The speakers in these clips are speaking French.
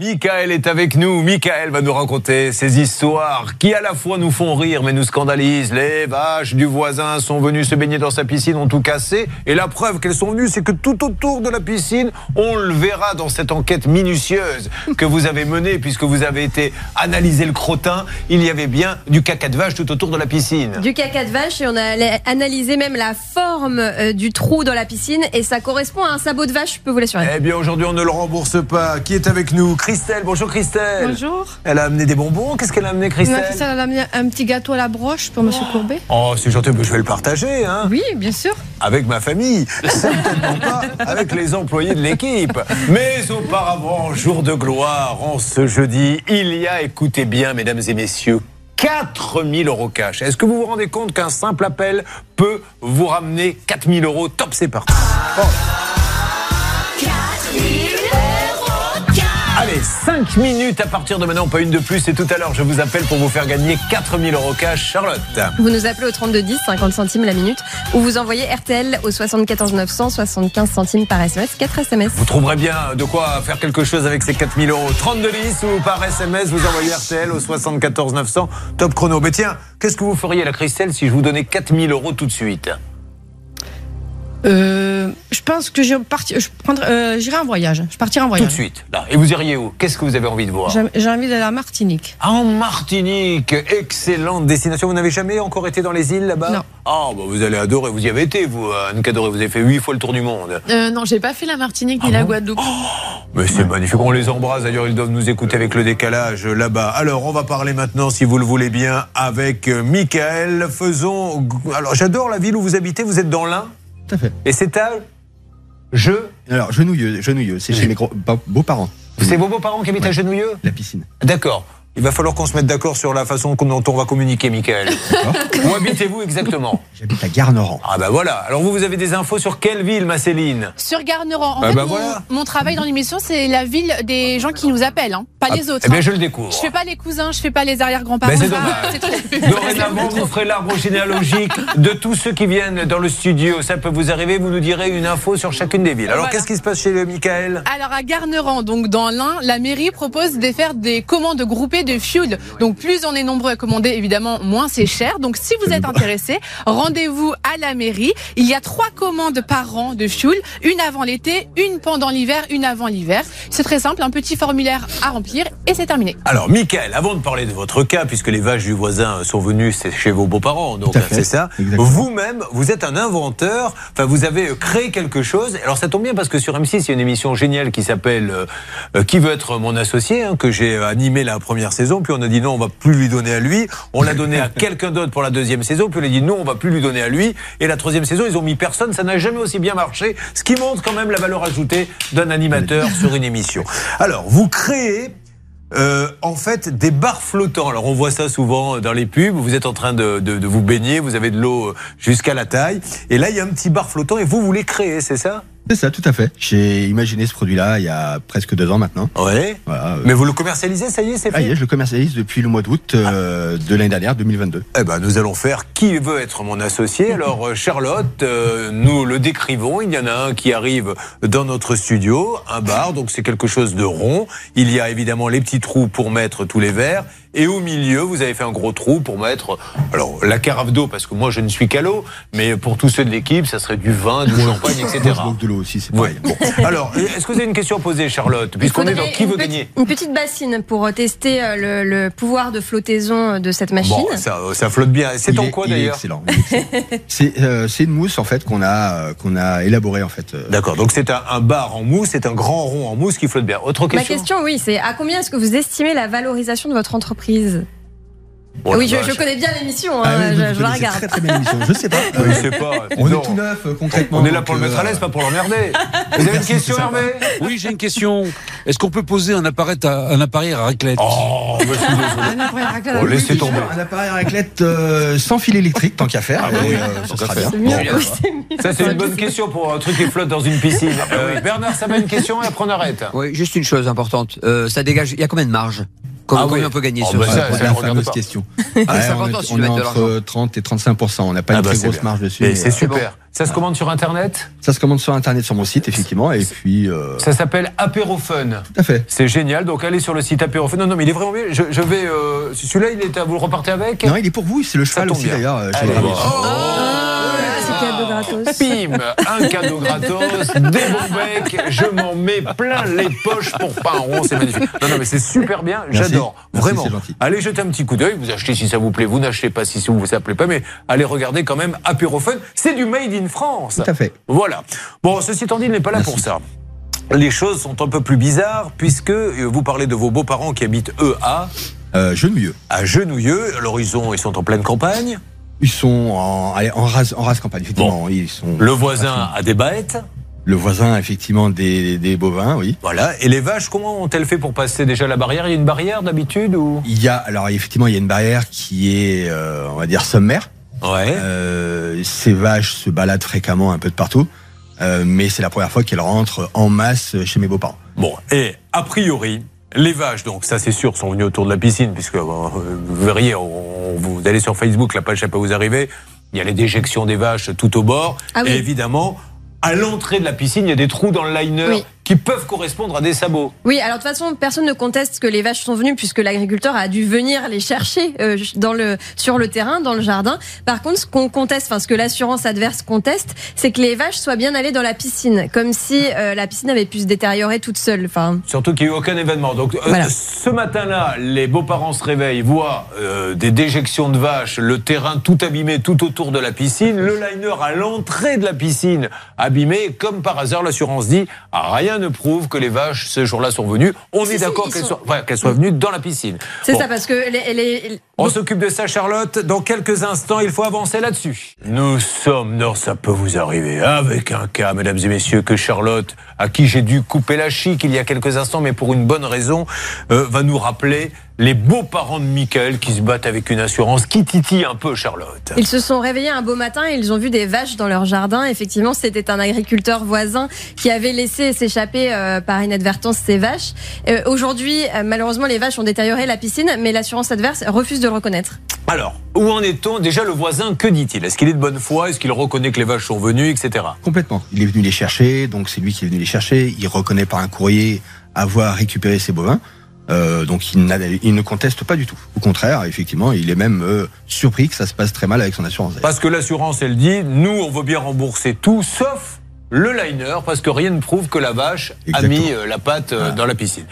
Michael est avec nous. Michael va nous raconter ces histoires qui à la fois nous font rire mais nous scandalisent. Les vaches du voisin sont venues se baigner dans sa piscine, ont tout cassé. Et la preuve qu'elles sont venues, c'est que tout autour de la piscine, on le verra dans cette enquête minutieuse que vous avez menée puisque vous avez été analyser le crottin. Il y avait bien du caca de vache tout autour de la piscine. Du caca de vache et on a analysé même la forme euh, du trou dans la piscine et ça correspond à un sabot de vache, je peux vous l'assurer. Eh bien aujourd'hui on ne le rembourse pas. Qui est avec nous? Christelle. Bonjour Christelle. Bonjour. Elle a amené des bonbons. Qu'est-ce qu'elle a amené Christelle Christelle a amené un petit gâteau à la broche pour Monsieur Courbet. Oh, c'est gentil, je vais le partager. Hein, Oui, bien sûr. avec ma famille. Certainement pas avec les employés de l'équipe. Mais auparavant, jour de gloire, en ce jeudi, il y a, écoutez bien, mesdames et messieurs, 4000 euros cash. Est-ce que vous vous rendez compte qu'un simple appel peut vous ramener 4000 euros? Top, c'est parti. Oh. Allez, 5 minutes à partir de maintenant, pas une de plus. Et tout à l'heure, je vous appelle pour vous faire gagner 4000 euros cash. Charlotte. Vous nous appelez au 3210, 50 centimes la minute, ou vous envoyez RTL au 74 900, 75 centimes par SMS, 4 SMS. Vous trouverez bien de quoi faire quelque chose avec ces 4000 euros. 32 10 ou par SMS, vous envoyez RTL au 74 900. Top chrono. Mais tiens, qu'est-ce que vous feriez, la Christelle, si je vous donnais 4000 euros tout de suite? Euh, je pense que je partir, je prendrai, euh, j'irai en voyage. Je partirai en Tout voyage. de suite. Là. Et vous iriez où? Qu'est-ce que vous avez envie de voir? J'ai j'ai envie d'aller à Martinique. En Martinique, excellente destination. Vous n'avez jamais encore été dans les îles là-bas? Non. Ah, bah vous allez adorer. Vous y avez été, vous, Anne Cadoré. Vous avez fait 8 fois le tour du monde. Euh, non, j'ai pas fait la Martinique ni la Guadeloupe. Mais c'est magnifique, on les embrasse. D'ailleurs, ils doivent nous écouter avec le décalage là-bas. Alors, on va parler maintenant, si vous le voulez bien, avec euh, Michael. Faisons. Alors, j'adore la ville où vous habitez. Vous êtes dans l'Ain? Tout à fait. et c'est à. Je. Alors, Genouilleux, Genouilleux, c'est chez mes beaux-parents. C'est vos beaux-parents qui habitent à Genouilleux La piscine. D'accord. Il va falloir qu'on se mette d'accord sur la façon dont on va communiquer, Michael. où habitez-vous exactement? J'habite à Garneran. Ah, bah voilà. Alors, vous, vous avez des infos sur quelle ville, ma Céline? Sur Garneran, en Ah fait, bah mon, voilà. mon travail dans l'émission, c'est la ville des gens qui nous appellent, hein, pas les Ah, autres. Eh bien, hein. je le découvre. Je fais pas les cousins, je fais pas les arrière-grands-parents. Ben, c'est Ça, dommage. c'est trop- Dorénavant, vous ferez l'arbre généalogique de tous ceux qui viennent dans le studio. Ça peut vous arriver, vous nous direz une info sur chacune des villes. Alors, Voilà. qu'est-ce qui se passe chez le Michael? Alors à Garneran, donc dans l'Ain, la mairie propose de faire des commandes groupées de fuel. Donc plus on est nombreux à commander, évidemment, moins c'est cher. Donc si vous êtes intéressé, rendez-vous à la mairie. Il y a trois commandes par an de fuel, une avant l'été, une pendant l'hiver, une avant l'hiver. C'est très simple, un petit formulaire à remplir et c'est terminé. Alors, Michael, avant de parler de votre cas, puisque les vaches du voisin sont venues c'est chez vos beaux-parents, donc fait. c'est ça. Vous-même, vous êtes un inventeur. Enfin, vous avez euh, créé quelque chose. Alors, ça tombe bien parce que sur M6, il y a une émission géniale qui s'appelle euh, euh, Qui veut être mon associé, hein, que j'ai animé la première saison. Puis on a dit non, on va plus lui donner à lui. On l'a donné à quelqu'un d'autre pour la deuxième saison. Puis on a dit non, on va plus lui donner à lui. Et la troisième saison, ils ont mis personne. Ça n'a jamais aussi bien marché. Ce qui montre quand même la valeur ajoutée d'un animateur sur une émission. Alors, vous créez euh, en fait des bars flottants. Alors on voit ça souvent dans les pubs. Vous êtes en train de, de- de vous baigner, vous avez de l'eau euh, jusqu'à la taille, et là il y a un petit bar flottant et vous voulez créer, c'est ça? C'est ça, tout à fait. J'ai imaginé ce produit-là il y a presque deux ans maintenant. Ouais. Voilà. euh, Mais vous le commercialisez, ça y est, c'est ah, fait. y est, je le commercialise depuis le mois d'août euh, de l'année dernière, 2022. Eh ben, nous allons faire qui veut être mon associé? Alors, euh, Charlotte, euh, nous le décrivons. Il y en a un qui arrive dans notre studio, un bar, donc c'est quelque chose de rond. Il y a évidemment les petits trous pour mettre tous les verres. Et au milieu, vous avez fait un gros trou pour mettre, alors, la carafe d'eau, parce que moi, je ne suis qu'à l'eau, mais pour tous ceux de l'équipe, ça serait du vin, du champagne, etc. Moi, je manque de l'eau aussi, c'est pareil. Bon. Alors, est-ce que vous avez une question à poser, Charlotte Puisqu'on est dans qui une veut petite- gagner Une petite bassine pour euh, tester euh, le, le pouvoir de flottaison de cette machine. Bon, ça, ça flotte bien. C'est en quoi d'ailleurs excellent. C'est euh, une mousse en fait qu'on a euh, qu'on a élaborée en fait. euh, D'accord, donc c'est un, un bar en mousse, c'est un grand rond en mousse qui flotte bien. Autre Ma question question, oui, c'est à combien est-ce que vous estimez la valorisation de votre entreprise? Oh la Oui, je, connais bien l'émission, Ah hein, oui, vous je, je la regarde. Très très bien. Je sais pas. Oui, Euh, je sais pas. on Non. est tout neuf euh, concrètement. On est là pour le mettre à euh, l'aise, pas pour l'emmerder. Vous avez une question. Hervé? Oui, j'ai une question. Est-ce qu'on peut poser un appareil à, un appareil à raclette? Oh, bah. Un appareil à raclette Oh, avec- laissez tomber. Un appareil à raclette euh, sans fil électrique, tant qu'à faire. euh, sera bien. Mieux. Bon, Oui. Ça, c'est une bonne question pour un truc qui flotte dans une piscine. Euh, Bernard, ça m'a une question et après on arrête. Oui, juste une chose importante. Euh, ça dégage. Il y a combien de marge? Combien, Ah oui. on peut gagner Oh, sur bah ça ça, Ouais, ça la regarde fameuse pas. question. Ah, Ouais, on est, si on entre l'argent. 30 et 35 On n'a pas Ah une bah, très grosse bien. marge dessus. C'est euh, super. Ça se commande sur Internet Ça se commande sur Internet, sur mon site, effectivement. Et puis, euh, Ça s'appelle Apérofun. tout à fait. C'est génial. Donc allez sur le site Apérofun. Non, non, mais il est vraiment bien. Je, je vais. euh, Celui-là, il est à vous le repartez avec Non, il est pour vous. C'est le cheval aussi, d'ailleurs. Ravis. Ah, cadeau gratos. Bim Un cadeau gratos, des bons becs, je m'en mets plein les poches pour pas un rond, c'est magnifique. Non, non, mais c'est super bien, j'adore, vraiment. Allez jeter un petit coup d'œil, vous achetez si ça vous plaît, vous n'achetez pas si ça vous plaît pas, mais allez regarder quand même Apérofun, c'est du Made in France. Tout à fait. Voilà. Bon, ceci étant dit, il n'est pas là Merci. pour ça. Les choses sont un peu plus bizarres puisque euh, vous parlez de vos beaux-parents qui habitent eux à, Euh, Genouilleux. à Genouilleux. Alors ils, ont, ils sont en pleine campagne. Ils sont en, allez, en, race, en race campagne, effectivement. Ils sont, Le voisin a des bêtes. Le voisin, effectivement, des, des bovins, oui. Voilà. Et les vaches, comment ont-elles fait pour passer déjà la barrière? Il y a une barrière d'habitude ou? Il y a, alors, effectivement, il y a une barrière qui est, euh, on va dire, sommaire. Ouais. Euh, ces vaches se baladent fréquemment un peu de partout. Euh, mais c'est la première fois qu'elles rentrent en masse chez mes beaux-parents. Bon, et a priori, les vaches, donc ça c'est sûr, sont venues autour de la piscine, puisque euh, vous verriez, on- vous allez sur Facebook, la page ça peut vous arriver, il y a les déjections des vaches tout au bord, Ah oui. et évidemment, à l'entrée de la piscine, il y a des trous dans le liner Oui. Qui peuvent correspondre à des sabots. Oui, alors de toute façon, personne ne conteste que les vaches sont venues puisque l'agriculteur a dû venir les chercher euh, dans le sur le terrain, dans le jardin. Par contre, ce qu'on conteste, enfin ce que l'assurance adverse conteste, c'est que les vaches soient bien allées dans la piscine, comme si euh, la piscine avait pu se détériorer toute seule. Enfin, Surtout qu'il n'y a eu aucun événement. Donc euh, Voilà. ce matin-là, les beaux-parents se réveillent, voient des déjections de vaches, le terrain tout abîmé tout autour de la piscine, le liner à l'entrée de la piscine abîmé. Comme par hasard, l'assurance dit ah, rien ne prouve que les vaches ce jour-là sont venues. On est d'accord qu'elles sont- soient, ouais, qu'elles soient venues dans la piscine. c'est Bon. ça parce que les, les- On s'occupe de ça, Charlotte. Dans quelques instants, il faut avancer là-dessus. Nous sommes, non, ça peut vous arriver, avec un cas, mesdames et messieurs, que Charlotte, à qui j'ai dû couper la chic il y a quelques instants, mais pour une bonne raison, euh, va nous rappeler les beaux-parents de Michael qui se battent avec une assurance qui titille un peu, Charlotte. Ils se sont réveillés un beau matin et ils ont vu des vaches dans leur jardin. Effectivement, c'était un agriculteur voisin qui avait laissé s'échapper euh, par inadvertance ces vaches. Euh, Aujourd'hui, euh, malheureusement, les vaches ont détérioré la piscine, mais l'assurance adverse refuse de le reconnaître. Alors, où en est-on Déjà, le voisin, que dit-il? Est-ce qu'il est de bonne foi? Est-ce qu'il reconnaît que les vaches sont venues, etc. Complètement. Il est venu les chercher, donc c'est lui qui est venu les chercher. Il reconnaît par un courrier avoir récupéré ses bovins. Euh, donc il ne conteste pas du tout. Au contraire, effectivement, il est même euh, surpris que ça se passe très mal avec son assurance. Parce que l'assurance, elle dit, nous, on veut bien rembourser tout, sauf le liner, parce que rien ne prouve que la vache Exactement. a mis euh, la patte euh, dans la piscine.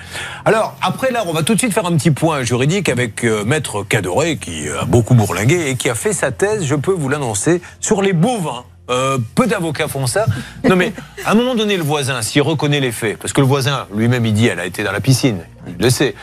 Alors, après, là, on va tout de suite faire un petit point juridique avec euh, Maître Cadoré, qui a beaucoup bourlingué et qui a fait sa thèse, je peux vous l'annoncer, sur les bovins. Euh, peu d'avocats font ça. Non mais, à un moment donné, le voisin, s'il reconnaît les faits, parce que le voisin lui-même, il dit, elle a été dans la piscine, il le sait.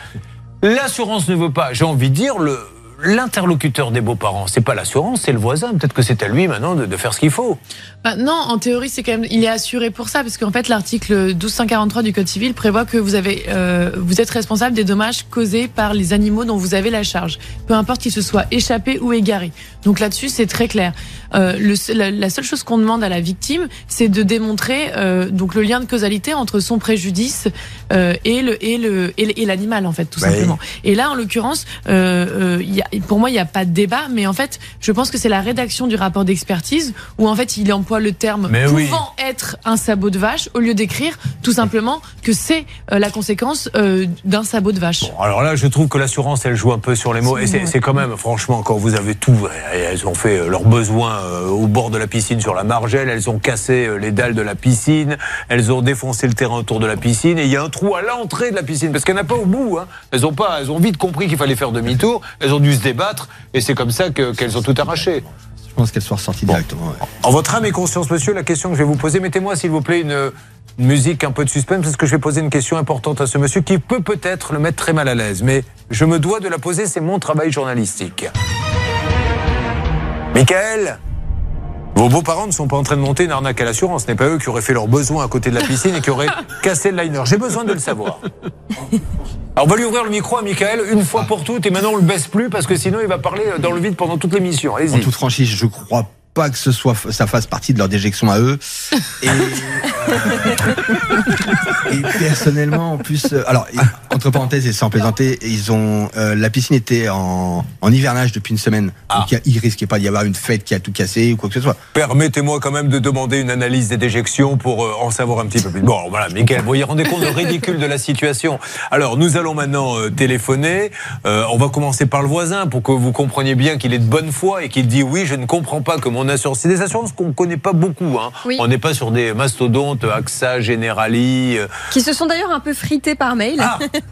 L'assurance ne veut pas, j'ai envie de dire, le, l'interlocuteur des beaux-parents, c'est pas l'assurance, c'est le voisin. Peut-être que c'est à lui maintenant de, de faire ce qu'il faut. Bah, non, en théorie, c'est quand même, il est assuré pour ça, parce qu'en fait, l'article 1243 du Code civil prévoit que vous avez, euh, vous êtes responsable des dommages causés par les animaux dont vous avez la charge, peu importe qu'ils se soient échappés ou égarés. Donc là-dessus, c'est très clair. Euh, le, la, la seule chose qu'on demande à la victime, c'est de démontrer euh, donc le lien de causalité entre son préjudice euh, et le et le et l'animal en fait, tout simplement. Et là, en l'occurrence, euh, euh, il y a, pour moi, il n'y a pas de débat, mais en fait, je pense que c'est la rédaction du rapport d'expertise où en fait, il emploie le terme Mais oui. pouvant être un sabot de vache au lieu d'écrire tout simplement que c'est euh, la conséquence euh, d'un sabot de vache. Bon, alors là, je trouve que l'assurance, elle joue un peu sur les mots. Et c'est quand même, franchement, quand vous avez tout, elles ont fait euh, leurs besoins euh, au bord de la piscine sur la margelle, elles ont cassé euh, les dalles de la piscine, elles ont défoncé le terrain autour de la piscine, et il y a un trou à l'entrée de la piscine, parce qu'elle n'a pas au bout. Hein. Elles ont pas, elles ont vite compris qu'il fallait faire demi-tour, elles ont dû se débattre, et c'est comme ça que- qu'elles ont tout arraché. Je pense qu'elle soit ressortie directement. ouais. En votre âme et conscience, monsieur, la question que je vais vous poser, mettez-moi s'il vous plaît une, une musique un peu de suspense, parce que je vais poser une question importante à ce monsieur qui peut peut-être le mettre très mal à l'aise, mais je me dois de la poser, c'est mon travail journalistique. Michael vos beaux-parents ne sont pas en train de monter une arnaque à l'assurance. Ce n'est pas eux qui auraient fait leurs besoins à côté de la piscine et qui auraient cassé le liner. J'ai besoin de le savoir. Alors on va lui ouvrir le micro à Michael une fois pour toutes et maintenant on le baisse plus parce que sinon il va parler dans le vide pendant toute l'émission. En Allez-y. toute franchise, je crois pas que ce soit ça fasse partie de leur déjection à eux. Et Et personnellement, en plus, euh, alors entre parenthèses et sans plaisanter, ils ont euh, la piscine était en, en hivernage depuis une semaine, Ah. donc il y a- il risquait pas d'y avoir une fête qui a tout cassé ou quoi que ce soit. Permettez-moi quand même de demander une analyse des déjections pour euh, en savoir un petit peu plus. Bon, voilà, Mickaël, vous vous rendez compte du ridicule de la situation. Alors, nous allons maintenant euh, téléphoner. Euh, on va commencer par le voisin pour que vous compreniez bien qu'il est de bonne foi et qu'il dit oui, je ne comprends pas que mon assurance. C'est des assurances qu'on ne connaît pas beaucoup. Hein. Oui. On n'est pas sur des mastodontes, AXA, Generali. Qui se sont d'ailleurs un peu frités par mail.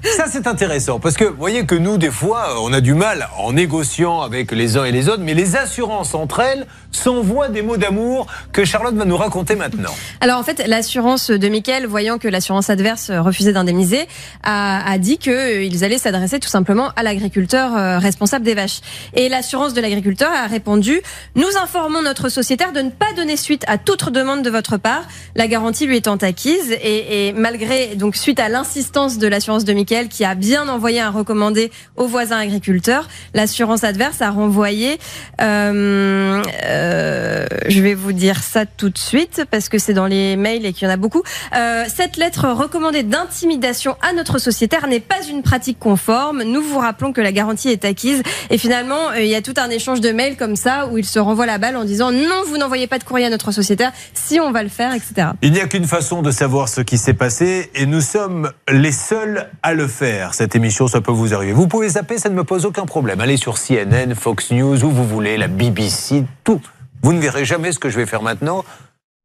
ça c'est intéressant parce que vous voyez que nous des fois on a du mal en négociant avec les uns et les autres, mais les assurances entre elles s'envoient des mots d'amour que Charlotte va nous raconter maintenant. Alors en fait, l'assurance de Mickaël, voyant que l'assurance adverse refusait d'indemniser, a, a dit qu'ils allaient s'adresser tout simplement à l'agriculteur responsable des vaches. Et l'assurance de l'agriculteur a répondu Nous informons notre sociétaire de ne pas donner suite à toute demande de votre part, la garantie lui étant acquise. Et, et malgré, donc suite à l'insistance de l'assurance de Mickaël, qui a bien envoyé un recommandé aux voisins agriculteurs, l'assurance adverse a renvoyé. euh, euh, je vais vous dire ça tout de suite parce que c'est dans les mails et qu'il y en a beaucoup. Euh, cette lettre recommandée d'intimidation à notre sociétaire n'est pas une pratique conforme. Nous vous rappelons que la garantie est acquise et finalement euh, il y a tout un échange de mails comme ça où il se renvoie la balle en disant non vous n'envoyez pas de courrier à notre sociétaire si on va le faire etc. n'y a qu'une façon de savoir ce qui s'est passé et nous sommes les seuls à le faire. Cette émission, ça peut vous arriver. Vous pouvez zapper, ça ne me pose aucun problème. Allez sur CNN, Fox News, où vous voulez, la BBC, tout. Vous ne verrez jamais ce que je vais faire maintenant.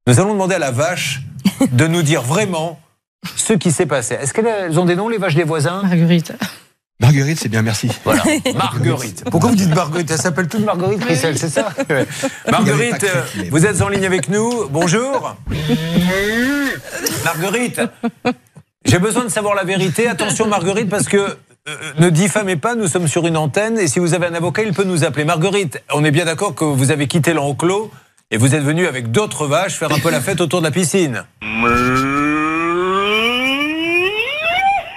Nous allons demander à la vache de nous dire vraiment ce qui s'est passé. Est-ce qu'elles ont des noms, les vaches des voisins? Marguerite. Marguerite, c'est bien, merci. Voilà, Marguerite. Pourquoi vous dites Marguerite Elle s'appelle toute Marguerite Christelle, c'est ça. Marguerite, euh, vous êtes en ligne avec nous. Bonjour. Marguerite, j'ai besoin de savoir la vérité. Attention Marguerite, parce que euh, ne diffamez pas, nous sommes sur une antenne et si vous avez un avocat, il peut nous appeler. Marguerite, on est bien d'accord que vous avez quitté l'enclos et vous êtes venu avec d'autres vaches faire un peu la fête autour de la piscine.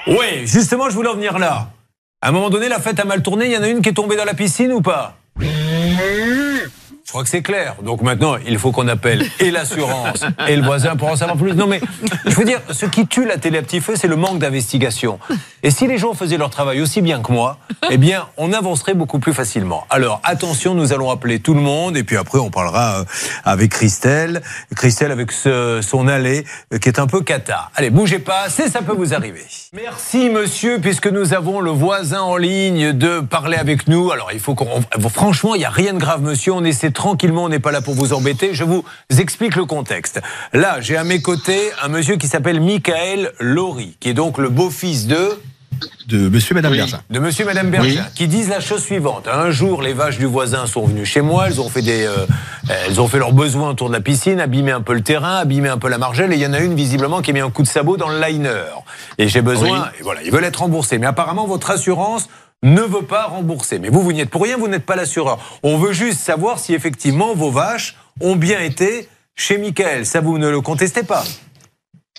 Oui, justement, je voulais en venir là. À un moment donné, la fête a mal tourné. Il y en a une qui est tombée dans la piscine ou pas? Je crois que c'est clair. Donc maintenant, il faut qu'on appelle et l'assurance et le voisin pour en savoir plus. Non mais, je veux dire, ce qui tue la télé à petit feu, c'est le manque d'investigation. Et si les gens faisaient leur travail aussi bien que moi, eh bien, on avancerait beaucoup plus facilement. Alors, attention, nous allons appeler tout le monde et puis après, on parlera euh, avec Christelle. Christelle avec ce- son allée euh, qui est un peu cata. Allez, bougez pas, c'est ça peut vous arriver. Merci, monsieur, puisque nous avons le voisin en ligne de parler avec nous. Alors, il faut qu'on. Franchement, il n'y a rien de grave, monsieur. On essaie tranquillement, on n'est pas là pour vous embêter. Je vous explique le contexte. Là, j'ai à mes côtés un monsieur qui s'appelle Michael Laurie, qui est donc le beau-fils de De monsieur et madame Oui. Bergin. de monsieur et madame Berger, qui disent la chose suivante. Un jour, les vaches du voisin sont venues chez moi, elles ont fait des, euh, elles ont fait leurs besoins autour de la piscine, abîmé un peu le terrain, abîmé un peu la margelle, et il y en a une visiblement qui a mis un coup de sabot dans le liner. Et j'ai besoin, et voilà, ils veulent être remboursés. Mais apparemment, votre assurance ne veut pas rembourser. Mais vous, vous n'y êtes pour rien, vous n'êtes pas l'assureur. On veut juste savoir si effectivement vos vaches ont bien été chez Michael. Ça, vous ne le contestez pas.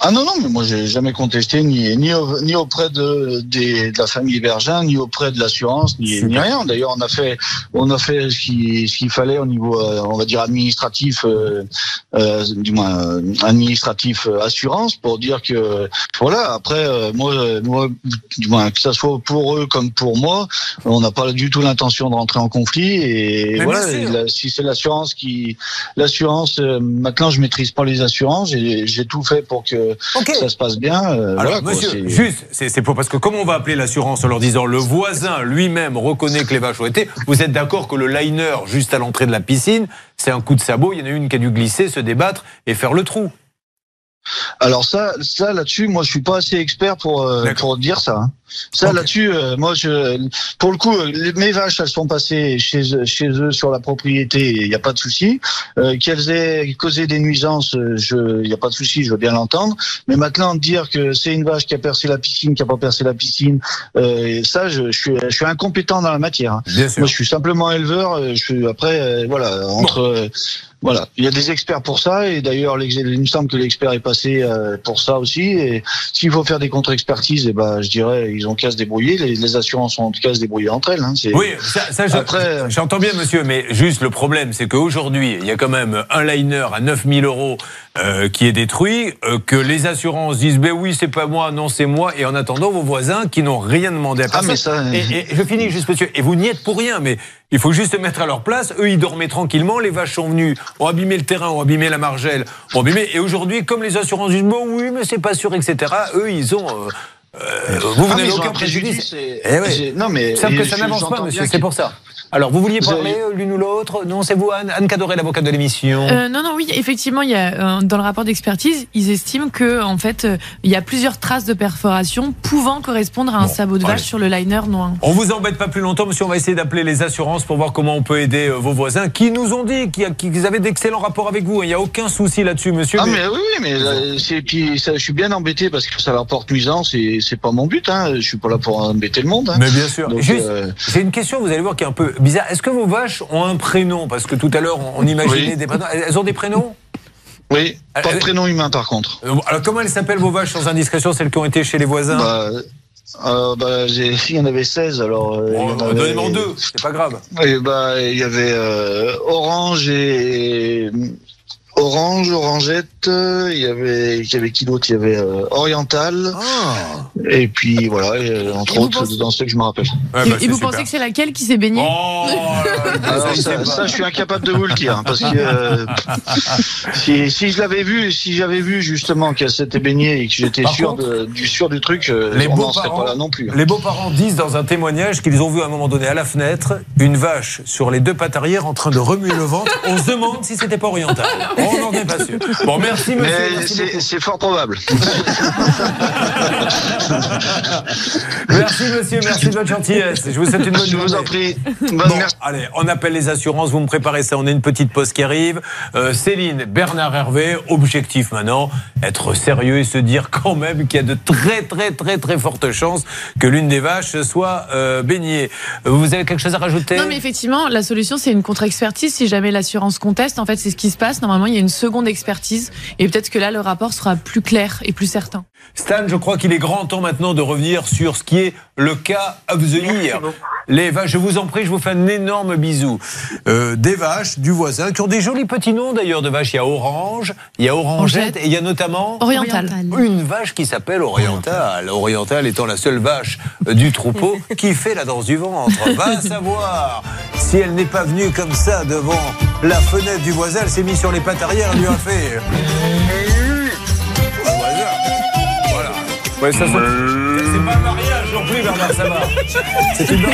Ah non, non, mais moi j'ai jamais contesté ni, ni, ni auprès de, des- de la famille Bergin, ni auprès de l'assurance, ni, ni rien. D'ailleurs, on a fait, on a fait ce qui- ce qu'il fallait au niveau, euh, on va dire administratif, euh, euh, du moins euh, administratif euh, assurance, pour dire que voilà. Après, euh, moi, euh, moi, du moins que ça soit pour eux comme pour moi, on n'a pas du tout l'intention de rentrer en conflit. Et Mais voilà, et la- si c'est l'assurance qui, l'assurance, euh, maintenant je maîtrise pas les assurances. J'ai j'ai tout fait pour que Ok. ça se passe bien. euh, Alors, voilà, monsieur, juste, c'est c'est pour parce que comme on va appeler l'assurance en leur disant le voisin lui-même reconnaît que les vaches ont été, vous êtes d'accord que le liner juste à l'entrée de la piscine, c'est un coup de sabot, il y en a une qui a dû glisser, se débattre et faire le trou. Alors ça, ça là-dessus, moi je suis pas assez expert pour euh, pour dire ça. hein. Ça là-dessus, euh, moi je, pour le coup, euh, les- mes vaches elles sont passées chez eux- chez eux sur la propriété, il y a pas de souci. Euh, Qu'elles aient causé des nuisances, euh, je, il y a pas de souci, je veux bien l'entendre. Mais maintenant dire que c'est une vache qui a percé la piscine, qui a pas percé la piscine, euh, ça je, je suis je suis incompétent dans la matière. hein. Bien sûr. Moi, je suis simplement éleveur. Je suis après, euh, voilà, entre. Voilà, il y a des experts pour ça et d'ailleurs il me semble que l'expert est passé euh, pour ça aussi. Et s'il faut faire des contre-expertises, eh ben je dirais ils ont qu'à se débrouiller. Les, les assurances ont qu'à se débrouiller entre elles. Hein, Oui, ça, ça, je- Après- j'entends bien, monsieur, mais juste le problème, c'est qu'aujourd'hui, il y a quand même un liner à 9000 euros euh, qui est détruit, euh, que les assurances disent, ben oui, c'est pas moi, non, c'est moi, et en attendant, vos voisins qui n'ont rien demandé à Ah personne. mais ça. Et, et je finis juste, monsieur, et vous n'y êtes pour rien, mais il faut juste se mettre à leur place. Eux, ils dormaient tranquillement, les vaches sont venues, ont abîmé le terrain, ont abîmé la margelle, ont abîmé, et aujourd'hui, comme les assurances disent, bon oui, mais c'est pas sûr, etc., eux, ils ont... euh, euh, vous, vous Ah, aucun un préjudice. et- Eh ouais. Non mais Sauf que ça n'avance pas, monsieur, c'est pour ça. Alors, vous vouliez parler l'une ou l'autre Non, c'est vous, Anne, Anne Cadoré, l'avocate de l'émission. Euh, non, non, oui, effectivement, il y a, euh, dans le rapport d'expertise, ils estiment que, en fait, euh, il y a plusieurs traces de perforation pouvant correspondre à un Bon, sabot de vache allez. sur le liner noir. On vous embête pas plus longtemps, monsieur. On va essayer d'appeler les assurances pour voir comment on peut aider euh, vos voisins qui nous ont dit qu'ils avaient d'excellents rapports avec vous. Il n'y a aucun souci là-dessus, monsieur. Ah mais- mais oui, mais c'est puis ça, je suis bien embêté parce que ça leur porte nuisance et c'est pas mon but. Hein. Je suis pas là pour embêter le monde. Hein. mais bien sûr. Donc, Juste, euh, j'ai une question, vous allez voir, qui est un peu bizarre. Est-ce que vos vaches ont un prénom? Parce que tout à l'heure, on imaginait Oui. des prénoms. Elles ont des prénoms? Oui, pas Euh, de prénom humain par contre. Euh, Alors, comment elles s'appellent vos vaches sans indiscrétion, celles qui ont été chez les voisins? Bah, euh, bah, j'ai- il y en avait 16 alors. euh, en Bon, avait- Donnez-moi deux, c'est pas grave. Et bah, il y avait euh, Orange et Orange, Orangette. euh, Il y avait, il y avait qui d'autre? Il y avait euh, Oriental. Ah. Et puis voilà, et, euh, entre Et autres dans ceux que je me rappelle. Ouais, et bah, et vous super. pensez que c'est laquelle qui s'est baignée Oh Alors ça, je suis incapable de vous le dire hein, parce que euh, si, si je l'avais vu, si j'avais vu justement qu'elle s'était baignée et que j'étais sûr contre, de, du sûr du truc, les on n'en beaux-parents- serait pas là non plus. hein. Les beaux-parents disent dans un témoignage qu'ils ont vu à un moment donné à la fenêtre une vache sur les deux pattes arrière en train de remuer le ventre. On se demande si c'était pas oriental. On n'en est pas sûr. Bon, merci monsieur. Mais c'est fort probable. Merci monsieur, merci de votre gentillesse. Je vous souhaite une bonne je journée. vous en prie. Bonne Bon, merci. allez, on appelle les assurances, vous me préparez ça, on a une petite pause qui arrive. Euh, Céline, Bernard Hervé, objectif maintenant, être sérieux et se dire quand même qu'il y a de très très très très fortes chances que l'une des vaches soit euh, baignée. Vous avez quelque chose à rajouter? Non, mais effectivement, la solution, c'est une contre-expertise. Si jamais l'assurance conteste, en fait, c'est ce qui se passe. Normalement, il y a une seconde expertise. Et peut-être que là, le rapport sera plus clair et plus certain. Stan, je crois qu'il est grand temps maintenant de revenir sur ce qui est le cas of the year. Les vaches, je vous en prie, je vous fais un énorme bisou. Euh, des vaches du voisin qui ont des jolis petits noms d'ailleurs de vaches. Il y a Orange, il y a Orangette et il y a notamment Oriental. une vache qui s'appelle Oriental. Oriental étant la seule vache euh, du troupeau qui fait la danse du ventre. Va savoir si elle n'est pas venue comme ça devant la fenêtre du voisin. Elle s'est mise sur les pattes arrière, elle lui a fait. Au voisin. Voilà. Ouais, ça, c'est c'est pas un mariage non plus, Bernard Sabat. C'est une.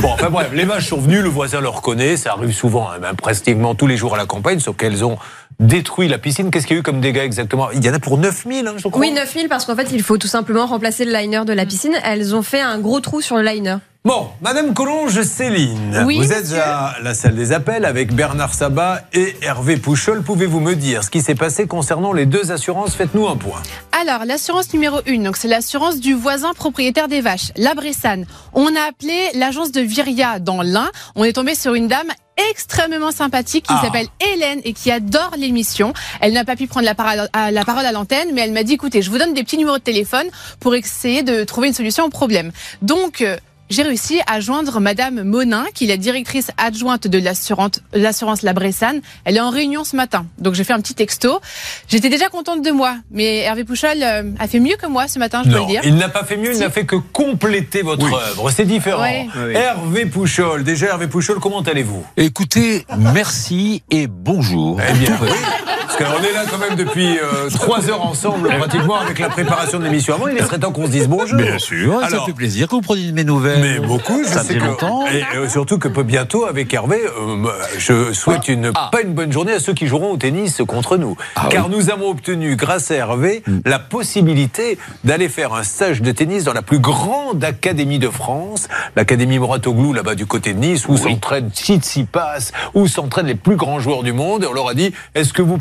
Bon, enfin bref, les vaches sont venues, le voisin le reconnaît, ça arrive souvent, hein, même pratiquement tous les jours à la campagne, sauf qu'elles ont détruit la piscine. Qu'est-ce qu'il y a eu comme dégâts exactement? Il y en a pour 9000, hein, je crois. Oui, 9000 parce qu'en fait, il faut tout simplement remplacer le liner de la piscine. Elles ont fait un gros trou sur le liner. Bon, Madame Collonge Céline, Oui, vous êtes monsieur. à la salle des appels avec Bernard Sabat et Hervé Pouchol. Pouvez-vous me dire ce qui s'est passé concernant les deux assurances? Faites-nous un point. Alors, l'assurance numéro 1, donc c'est l'assurance du voisin propriétaire des vaches, la Bressane. On a appelé l'agence de Viria dans l'Ain. On est tombé sur une dame extrêmement sympathique qui Ah. s'appelle Hélène et qui adore l'émission. Elle n'a pas pu prendre la parole à, la parole à l'antenne, mais elle m'a dit, écoutez, je vous donne des petits numéros de téléphone pour essayer de trouver une solution au problème. Donc, euh, j'ai réussi à joindre Madame Monin, qui est la directrice adjointe de l'assurance, l'assurance La Bressane. Elle est en réunion ce matin. Donc j'ai fait un petit texto. J'étais déjà contente de moi, mais Hervé Pouchol euh, a fait mieux que moi ce matin, je dois le dire. il n'a pas fait mieux, il n'a fait que compléter votre œuvre. C'est différent. Ouais. Oui. Hervé Pouchol, déjà Hervé Pouchol, comment allez-vous? Écoutez, merci et bonjour. Eh bien, oui. Parce qu'on est là quand même depuis euh, trois heures ensemble, pratiquement, avec la préparation de l'émission. Avant, il serait temps qu'on se dise bonjour. Bien sûr, ça fait plaisir que vous preniez de mes nouvelles. Mais beaucoup, je ça sais fait que- longtemps. Et euh, surtout que peu bientôt, avec Hervé, euh, je souhaite une, Ah. pas une bonne journée à ceux qui joueront au tennis contre nous. Ah Car nous avons obtenu, grâce à Hervé, la possibilité d'aller faire un stage de tennis dans la plus grande académie de France, l'académie Moratoglou, là-bas du côté de Nice, où s'entraînent Tsitsipas, où s'entraînent les plus grands joueurs du monde. Et on leur a dit, est-ce que vous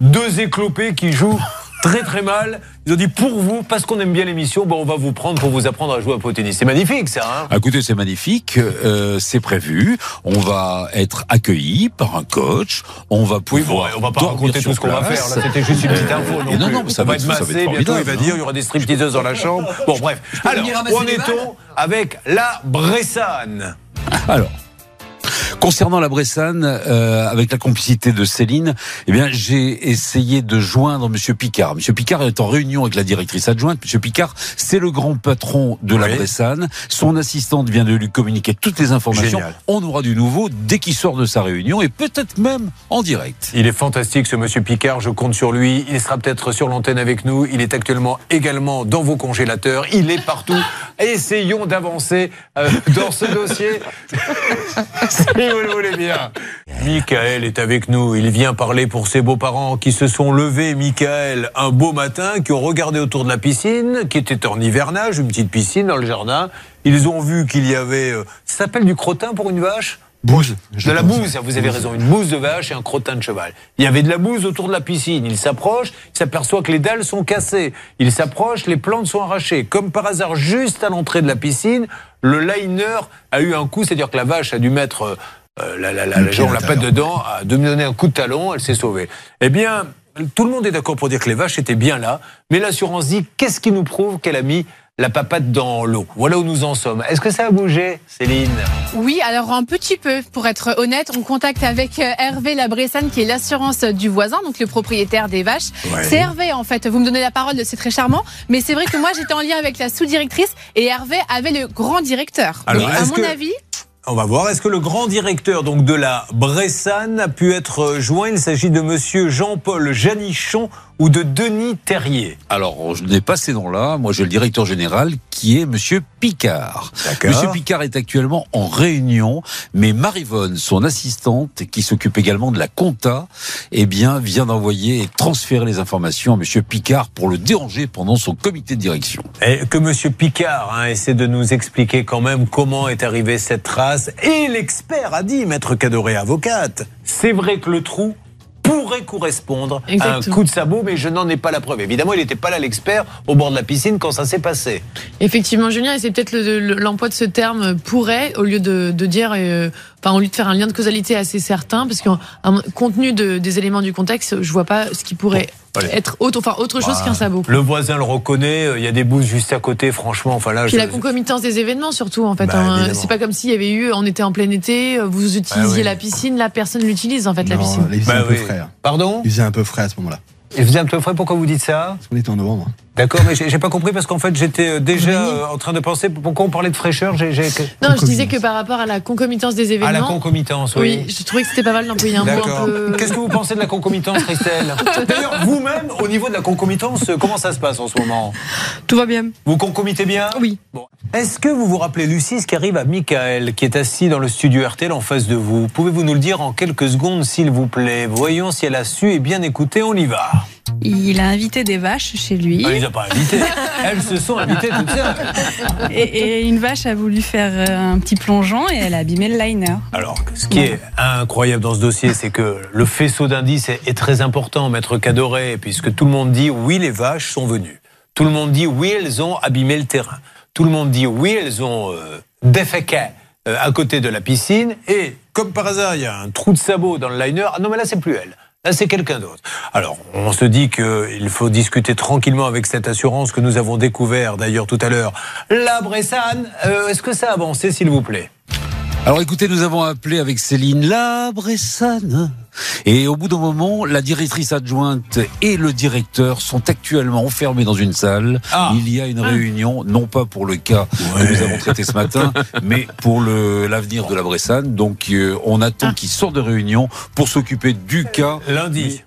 deux éclopés qui jouent très très mal. Ils ont dit pour vous, parce qu'on aime bien l'émission, bon, on va vous prendre pour vous apprendre à jouer au tennis. C'est magnifique ça. Hein Écoutez, c'est magnifique, euh, c'est prévu. On va être accueilli par un coach. On va oui, pouvoir. bon, on va pas raconter tout ce qu'on va faire. Là, c'était juste une petite info. Euh, non non, mais ça on va va être- être ça va être massé. Bientôt, il va dire, il y aura des stripteaseuses dans la chambre. Bon, bref. Alors, où en est-on avec la Bressane? Alors. Concernant la Bressane, euh, avec la complicité de Céline, eh bien, j'ai essayé de joindre Monsieur Picard. Monsieur Picard est en réunion avec la directrice adjointe. Monsieur Picard, c'est le grand patron de la. Bressane. Son assistante vient de lui communiquer toutes les informations. Génial. On aura du nouveau dès qu'il sort de sa réunion et peut-être même en direct. Il est fantastique ce monsieur Picard, je compte sur lui. Il sera peut-être sur l'antenne avec nous. Il est actuellement également dans vos congélateurs. Il est partout. Essayons d'avancer euh, dans ce dossier. vous le voulez bien. Michael est avec nous. Il vient parler pour ses beaux-parents qui se sont levés, Michael, un beau matin, qui ont regardé autour de la piscine, qui était en hivernage, une petite piscine dans le jardin. Ils ont vu qu'il y avait... euh, ça s'appelle du crottin pour une vache? Bouse. de la bouse, vous avez raison, une bouse de vache et un crottin de cheval. Il y avait de la bouse autour de la piscine. Il s'approche, il s'aperçoit que les dalles sont cassées. Il s'approche, les plantes sont arrachées. Comme par hasard, juste à l'entrée de la piscine, le liner a eu un coup, c'est-à-dire que la vache a dû mettre euh, la, la, la, la, la patte l'intérieur. dedans, a dû me donner un coup de talon, elle s'est sauvée. Eh bien, tout le monde est d'accord pour dire que les vaches étaient bien là, mais l'assurance dit qu'est-ce qui nous prouve qu'elle a mis la papate dans l'eau? Voilà où nous en sommes. Est-ce que ça a bougé, Céline? Oui, alors un petit peu, pour être honnête, on contacte avec euh, Hervé Labressane, qui est l'assurance du voisin, donc le propriétaire des vaches. Ouais. C'est Hervé, en fait. Vous me donnez la parole, c'est très charmant. Mais c'est vrai que moi, j'étais en lien avec la sous-directrice et Hervé avait le grand directeur. Alors, Donc, à mon que- avis, On va voir. Est-ce que le grand directeur donc de la Bressane a pu être joint? Il s'agit de Monsieur Jean-Paul Janichon ou de Denis Terrier. Alors, je n'ai pas ces noms-là. Moi, j'ai le directeur général qui est Monsieur Picard. Monsieur Picard est actuellement en réunion, mais Marivonne, son assistante, qui s'occupe également de la compta, eh bien, vient d'envoyer et transférer les informations à Monsieur Picard pour le déranger pendant son comité de direction. Et que Monsieur Picard hein, essaie de nous expliquer quand même comment est arrivée cette trace. Et l'expert a dit, Maître Cadoré, avocate, c'est vrai que le trou pourrait correspondre à un coup de sabot, mais je n'en ai pas la preuve. Évidemment, il n'était pas là l'expert au bord de la piscine quand ça s'est passé. Effectivement, Julien, et c'est peut-être le- le- l'emploi de ce terme pourrait, au lieu de, de dire, euh, enfin, au lieu de faire un lien de causalité assez certain, parce qu'en en- compte tenu de- des éléments du contexte, je vois pas ce qui pourrait allez. être autre, enfin, autre chose Voilà. qu'un sabot. Le voisin le reconnaît, euh, il y a des bouses juste à côté, franchement. Enfin là, Puis je- la concomitance des événements surtout en fait. Bah, hein. c'est pas comme s'il y avait eu, on était en plein été, vous utilisiez oui. la piscine, la personne l'utilise en fait la piscine. il faisait Bah un peu oui. frais. hein. Pardon? Il faisait un peu frais à ce moment-là. Et vous êtes un peu frais, pourquoi vous dites ça? Parce qu'on était en novembre. D'accord, mais j'ai j'ai pas compris parce qu'en fait j'étais euh, déjà euh, en train de penser pourquoi on parlait de fraîcheur? J'ai j'ai- Non, je disais que par rapport à la concomitance des à événements. la concomitance, oui. oui. je trouvais que c'était pas mal d'employer un mot peu. Qu'est-ce que vous pensez de la concomitance, Christelle? D'ailleurs, vous-même, au niveau de la concomitance, euh, comment ça se passe en ce moment? Tout va bien. Vous concomitez bien? Oui. Bon. Est-ce que vous vous rappelez, Lucie, ce qui arrive à Michael, qui est assis dans le studio RTL en face de vous? Pouvez-vous nous le dire en quelques secondes, s'il vous plaît? Voyons si elle a su et bien écouté, on y va. Il a invité des vaches chez lui Ah, il les a pas invités. Elles se sont invitées toutes seules. et, et une vache a voulu faire euh, un petit plongeon et elle a abîmé le liner. Alors, ce qui est incroyable dans ce dossier, c'est que le faisceau d'indices est, est très important, maître Cadoré, puisque tout le monde dit oui, les vaches sont venues. Tout le monde dit oui, elles ont abîmé le terrain. Tout le monde dit oui, elles ont euh, déféqué euh, à côté de la piscine. Et comme par hasard, il y a un trou de sabot dans le liner. Ah non, mais là, c'est plus elle. C'est quelqu'un d'autre. Alors, on se dit qu'il faut discuter tranquillement avec cette assurance que nous avons découvert d'ailleurs tout à l'heure. La Bressane, euh, est-ce que ça a avancé, s'il vous plaît? Alors écoutez, nous avons appelé avec Céline la Bressane. Et au bout d'un moment, la directrice adjointe et le directeur sont actuellement enfermés dans une salle. Ah. Il y a une réunion, non pas pour le cas que nous avons traité ce matin, mais pour l'avenir de la Bressane. Donc euh, on attend qu'ils sortent de réunion pour s'occuper du cas. Lundi.